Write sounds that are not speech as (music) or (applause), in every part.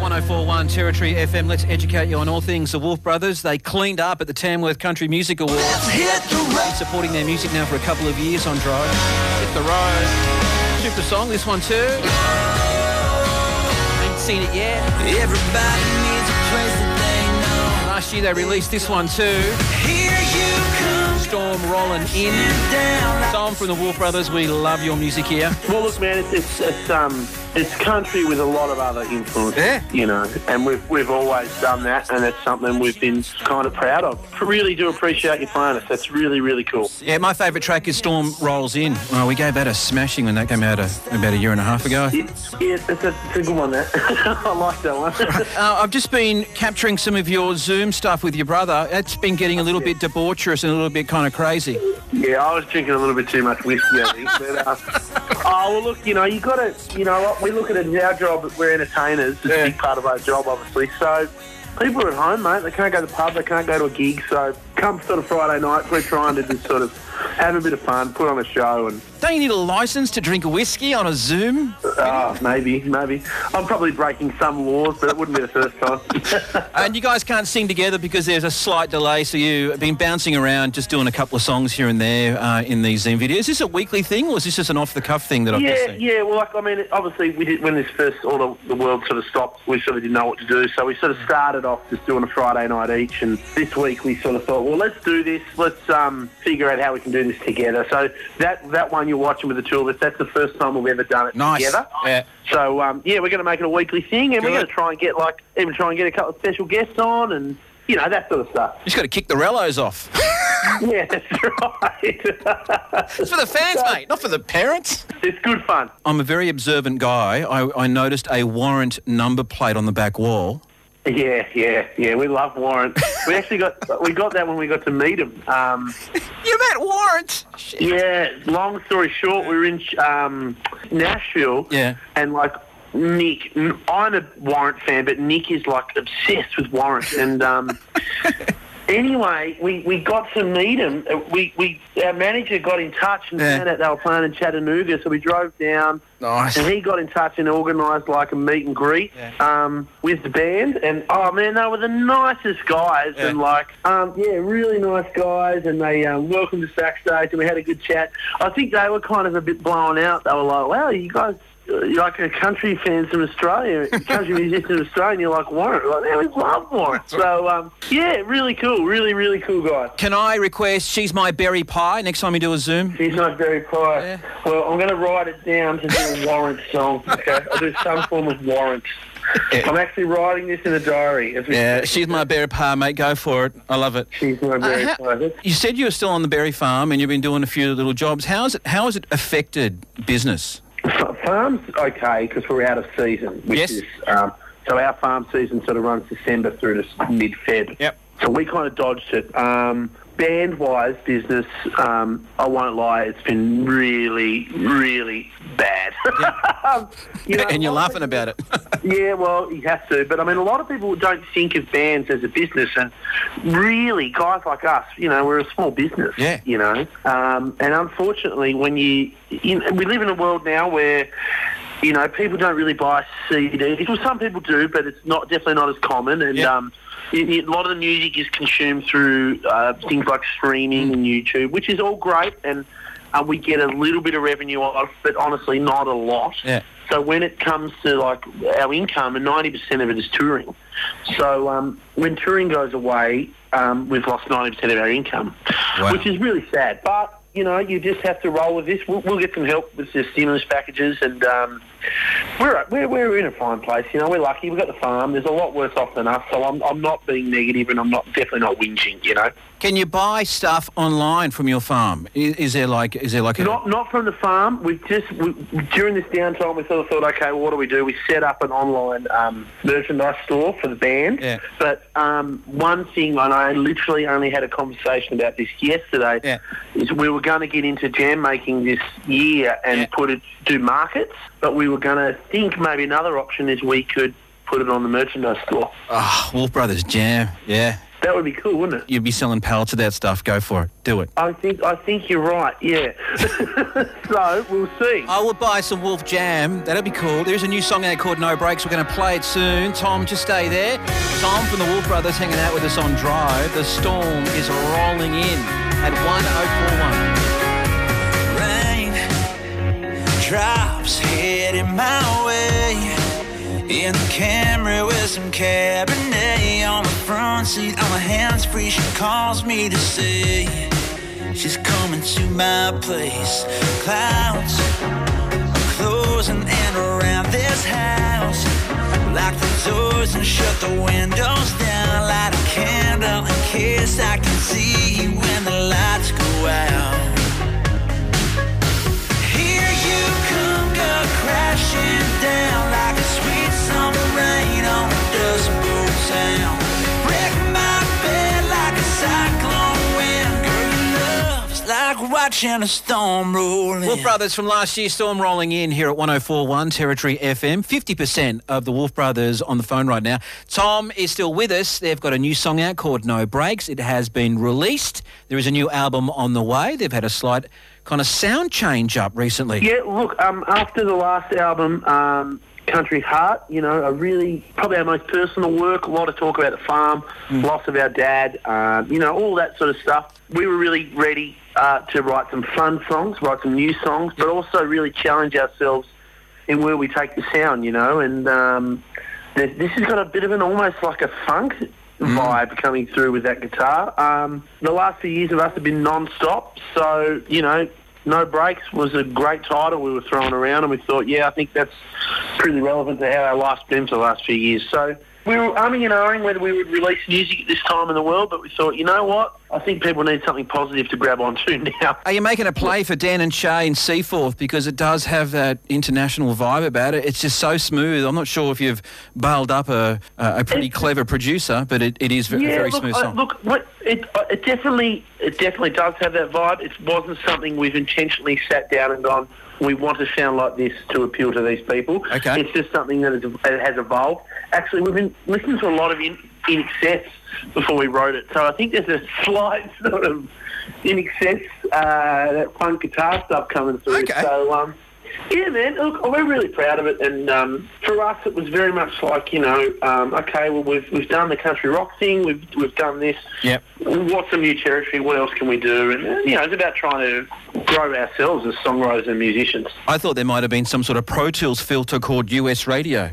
1041 Territory FM. Let's educate you on all things the Wolf Brothers. They cleaned up at the Tamworth Country Music Awards. Been supporting their music now for a couple of years on Drive. Hit the road. Super song, this one too. Ain't seen it yet. Everybody needs a place that they know. Last year they released this one too. Here you come Storm rolling in. down. Song from the Wolf Brothers. We love your music here. Well, look, man, it's, it's, it's um it's country with a lot of other influences, Yeah. you know, and we've we've always done that, and it's something we've been kind of proud of. Really do appreciate you playing us. That's really really cool. Yeah, my favourite track is Storm Rolls In. Well, we gave that a smashing when that came out a, about a year and a half ago. It, yeah, it's a, it's a good one. That (laughs) I like that one. (laughs) Uh, I've just been capturing some of your Zoom stuff with your brother. It's been getting a little bit debaucherous and a little bit kind of crazy. Yeah, I was drinking a little bit too much whiskey, I think. But, uh, (laughs) oh well, look, you know, you got to, you know, what we look at it as our job. We're entertainers. It's Yeah. a big part of our job, obviously. So. People are at home, mate. They can't go to the pub. They can't go to a gig. So, come sort of Friday night, we're trying to just sort of have a bit of fun, put on a show, and Don't you need a license to drink whiskey on a Zoom? Oh, maybe, maybe. I'm probably breaking some laws, but it wouldn't be the first time. (laughs) And you guys can't sing together because there's a slight delay, so you've been bouncing around just doing a couple of songs here and there uh, in these Zoom videos. Is this a weekly thing or is this just an off the cuff thing that I've just yeah, seen? yeah. Well, like I mean, obviously, we did when this first all the, the world sort of stopped. We sort of didn't know what to do, so we sort of started off just doing a Friday night each. And this week we sort of thought, well, let's do this. Let's um, figure out how we can do this together. So that that one you're watching with the two of us, that's the first time we've ever done it Nice. together. Yeah. So um, yeah, we're going to make it a weekly thing, and we're going to try and get like even try and get a couple of special guests on, and you know that sort of stuff. You just got to kick the rellos off. (laughs) Yeah, that's right. (laughs) It's for the fans, mate, not for the parents. it's good fun. I'm a very observant guy. I, I noticed a warrant number plate on the back wall. Yeah, yeah, yeah. We love Warrant. we actually got (laughs) we got that when we got to meet him. Um, (laughs) You met warrant? Shit. yeah. Long story short, we were in um, Nashville. Yeah. And like Nick, I'm a Warrant fan, but Nick is like obsessed with Warrant. And um, (laughs) anyway, we, we got to meet him. Uh, We we our manager got in touch and Yeah. found out they were playing in Chattanooga, so we drove down. Nice. And he got in touch and organised like a meet and greet um, with the band. And oh man, they were the nicest guys. Yeah. And like, um, yeah, really nice guys. And they um, welcomed us backstage and we had a good chat. I think they were kind of a bit blown out. They were like, wow, you guys. Uh, You're like a country fans from Australia, (laughs) country musicians from Australia, and you're like Warrant. We're Like, man, we love Warrant. So, um, yeah, really cool, really, really cool guy. Can I request She's My Berry Pie next time we do a Zoom? She's not Berry Pie. Yeah. Well, I'm going to write it down to do a (laughs) warrant song. Okay, I'll do some form of warrant. I'm actually writing this in a diary. As we Yeah, She's My Berry Pie, mate. Go for it. I love it. She's not very Uh, how- quiet. You said you were still on the berry farm and you've been doing a few little jobs. How has it, how has it affected business? Farm's okay because we're out of season, which Yes. is um, so our farm season sort of runs December through to mid Feb. Yep. So we kind of dodged it. Um, band wise, business, um, I won't lie, it's been really, really bad. (laughs) Um, you know, and you're a lot of laughing about it. Yeah, well, you have to. But I mean, a lot of people don't think of bands as a business, and really, guys like us, you know, we're a small business. Yeah. You know, um, and unfortunately, when you, you know, we live in a world now where. You know, people don't really buy CDs. Well, some people do, but it's not definitely not as common. And Yeah. um, a lot of the music is consumed through uh, things like streaming and YouTube, which is all great, and uh, we get a little bit of revenue off, but honestly, not a lot. Yeah. So when it comes to like our income, and ninety percent of it is touring. So um, when touring goes away, um, we've lost ninety percent of our income, Wow. which is really sad. But you know, you just have to roll with this. We'll, we'll get some help with the stimulus packages, and um, we're, we're we're in a fine place. You know, we're lucky. We've got the farm. There's a lot worse off than us. So I'm I'm not being negative, and I'm not definitely not whinging. You know. Can you buy stuff online from your farm? Is, is there like is there like a Not not from the farm. We just we, during this downtime, we sort of thought, okay, well, what do we do? We set up an online um, merchandise store for the band. Yeah. But um, one thing, and I literally only had a conversation about this yesterday, Yeah. is we were going to get into jam making this year and Yeah. put it do markets, but we were going to think maybe another option is we could put it on the merchandise store. oh, Wolf Brothers Jam? Yeah. That would be cool, wouldn't it? You'd be selling pallets of that stuff. Go for it. Do it. I think I think you're right. Yeah. (laughs) so we'll see. I will buy some Wolf Jam. That'd be cool. There's a new song out called No Brakes. We're going to play it soon. Tom, just stay there. Tom from the Wolf Brothers hanging out with us on Drive. The storm is rolling in at 1041. Drops heading my way. In the Camry with some Cabernet on the front seat, on my hands free. She calls me to say she's coming to my place. Clouds are closing in around this house. Lock the doors and shut the windows down. Light a candle in case I can see when the lights go out. Watching a storm roll in. Wolf Brothers from last year, Storm rolling in here at 1041 Territory FM. 50% of the Wolf Brothers on the phone right now. Tom is still with us. They've got a new song out called No Brakes. It has been released. There is a new album on the way. They've had a slight kind of sound change up recently. Yeah, look, um, after the last album, um, Country Heart, you know, a really, probably our most personal work, a lot of talk about the farm, loss of our dad, um, you know, all that sort of stuff. We were really ready uh, to write some fun songs, write some new songs, but also really challenge ourselves in where we take the sound, you know, and um, this, this has got a bit of an almost like a funk vibe coming through with that guitar. Um, the last few years of us have been non-stop, so, you know, no Brakes was a great title we were throwing around, and we thought, yeah, I think that's pretty relevant to how our life's been for the last few years. So we were umming and ahhing whether we would release music at this time in the world, but we thought, you know what? I think people need something positive to grab onto (laughs) now. Are you making a play for Dan and Shay in Seaforth because it does have that international vibe about it? It's just so smooth. I'm not sure if you've bailed up a, a pretty clever producer, but it, it is ve- a very look, smooth song. look, what it, uh, it definitely, it definitely does have that vibe. It wasn't something we've intentionally sat down and gone. We want to sound like this to appeal to these people. Okay. It's just something that has evolved. Actually, we've been listening to a lot of in, INXS before we wrote it, so I think there's a slight sort of INXS uh, that funk guitar stuff coming through. Okay. So um, yeah, man. Look, we're really proud of it, and um, for us, it was very much like you know, um, okay, well, we've we've done the country rock thing, we've we've done this. Yep. What's some new territory? What else can we do? And uh, you know, it's about trying to grow ourselves as songwriters and musicians. I thought there might have been some sort of Pro Tools filter called US Radio.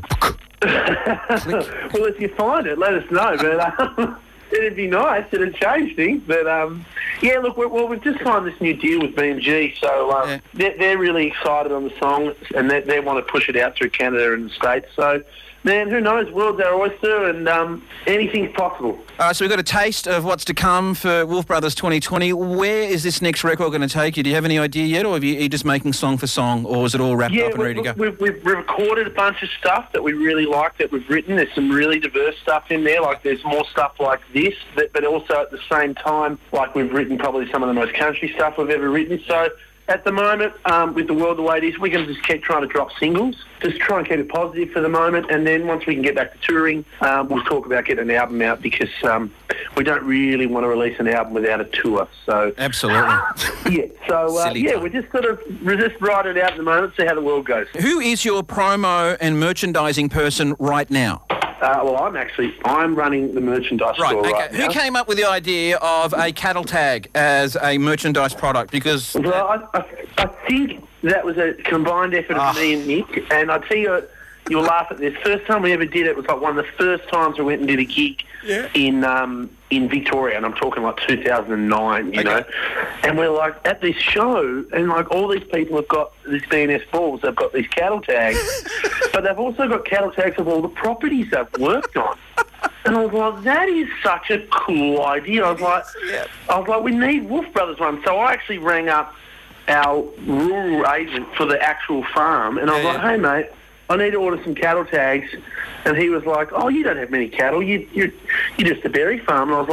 (laughs) well, if you find it, let us know. But um, (laughs) it'd be nice. It'd change things. But um, yeah, look, we well, we've just signed this new deal with BMG, so um, Yeah. they're, they're really excited on the song, and they, they want to push it out through Canada and the States. So, man, who knows? World's our oyster, and um, anything's possible. All right, so we've got a taste of what's to come for Wolf Brothers 2020. Where is this next record going to take you? Do you have any idea yet, or are you, are you just making song for song, or is it all wrapped Yeah, up and ready to go? we've, we've recorded a bunch of stuff that we really like that we've written. There's some really diverse stuff in there. Like there's more stuff like this, but, but also at the same time, like we've written probably some of the most country stuff we've ever written. So at the moment, um, with the world the way it is, we're going to just keep trying to drop singles. Just try and keep it positive for the moment, and then once we can get back to touring, um, we'll talk about getting an album out because um, we don't really want to release an album without a tour. So Absolutely. (laughs) yeah, so uh, yeah, we're just sort of just riding it out at the moment, see how the world goes. Who is your promo and merchandising person right now? Uh, well, I'm actually I'm running the merchandise Right, store okay. right Who now. came up with the idea of a cattle tag as a merchandise product? Because Well, I, I, I think that was a combined effort of Ah. me and Nick, and I tell you, you'll laugh at this. First time we ever did it was like one of the first times we went and did a gig in um, in Victoria, and I'm talking like 2009, you Okay. know. And we're like at this show, and like all these people have got these B&S balls, they've got these cattle tags, (laughs) but they've also got cattle tags of all the properties they've worked on. And I was like, that is such a cool idea. I was like, I was like, we need Wolf Brothers one. So I actually rang up our rural agent for the actual farm, and I was Yeah, like, yeah. hey mate, I need to order some cattle tags. And he was like, oh, you don't have many cattle. You, you're, you're just a berry farm. And I was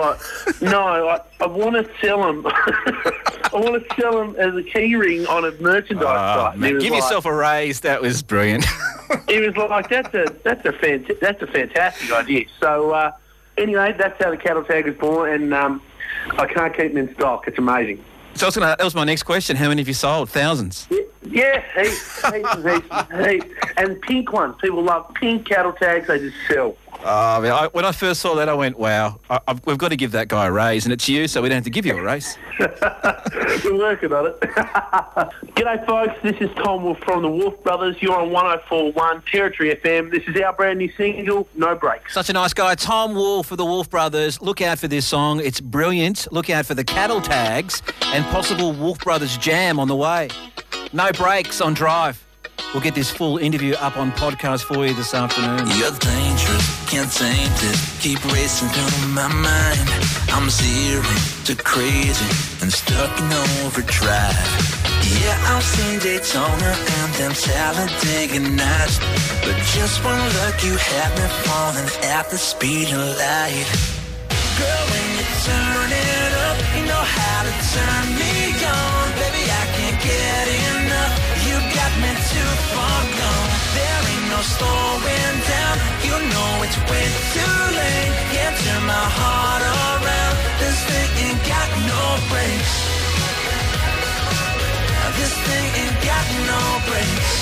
like, (laughs) no, I, I want to sell them. (laughs) I want to sell them as a key ring on a merchandise Oh, site. Man, give like- yourself a raise. That was brilliant. (laughs) he was like, "That's a that's a fant- that's a fantastic idea." So, uh, anyway, that's how the cattle tag was born, and um, I can't keep them in stock. It's amazing. So I was gonna, that was my next question. How many have you sold? Thousands. Yeah, yeah heaps, heaps, and heaps, heaps. And pink ones. People love pink cattle tags. They just sell. Oh, man, I, when I first saw that, I went, wow, I, I've, we've got to give that guy a raise, and it's you, so we don't have to give you a raise. (laughs) We're working on it. (laughs) G'day, folks. This is Tom Wolf from the Wolf Brothers. You're on 1041 Territory FM. This is our brand new single, No Brakes. Such a nice guy. Tom Wolf for the Wolf Brothers. Look out for this song. It's brilliant. Look out for the cattle tags and possible Wolf Brothers jam on the way. No brakes on drive. We'll get this full interview up on podcast for you this afternoon. You're dangerous, can't taint it. Keep racing through my mind. I'm zero to crazy and stuck in overdrive. Yeah, I've seen Daytona and them Talladega nights. But just one look, you had me falling at the speed of light. Girl, when you turn it up, you know how to turn me on. Slowing down. You know it's way too late. Can't turn my heart around. This thing ain't got no brakes. This thing ain't got no brakes.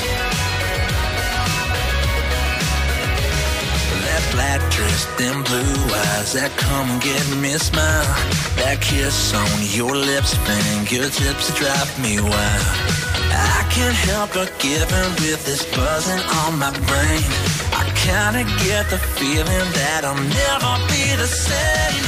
That black dress, them blue eyes that come and get me smile. That kiss on your lips, fingertips drive me wild. I can't help but give in with this buzzing on my brain. I kinda get the feeling that I'll never be the same.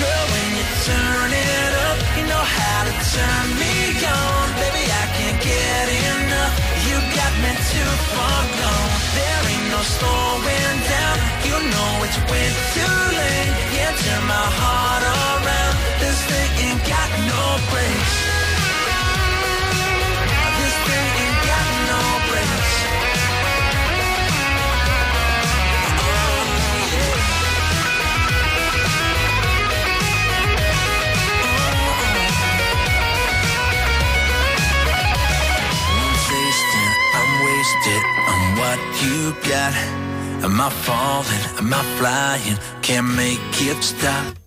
Girl, when you turn it up, you know how to turn me on. Baby, I can't get enough. You got me too far gone. There ain't no slowing down. You know it's way too Am I falling? Am I flying? Can't make it stop.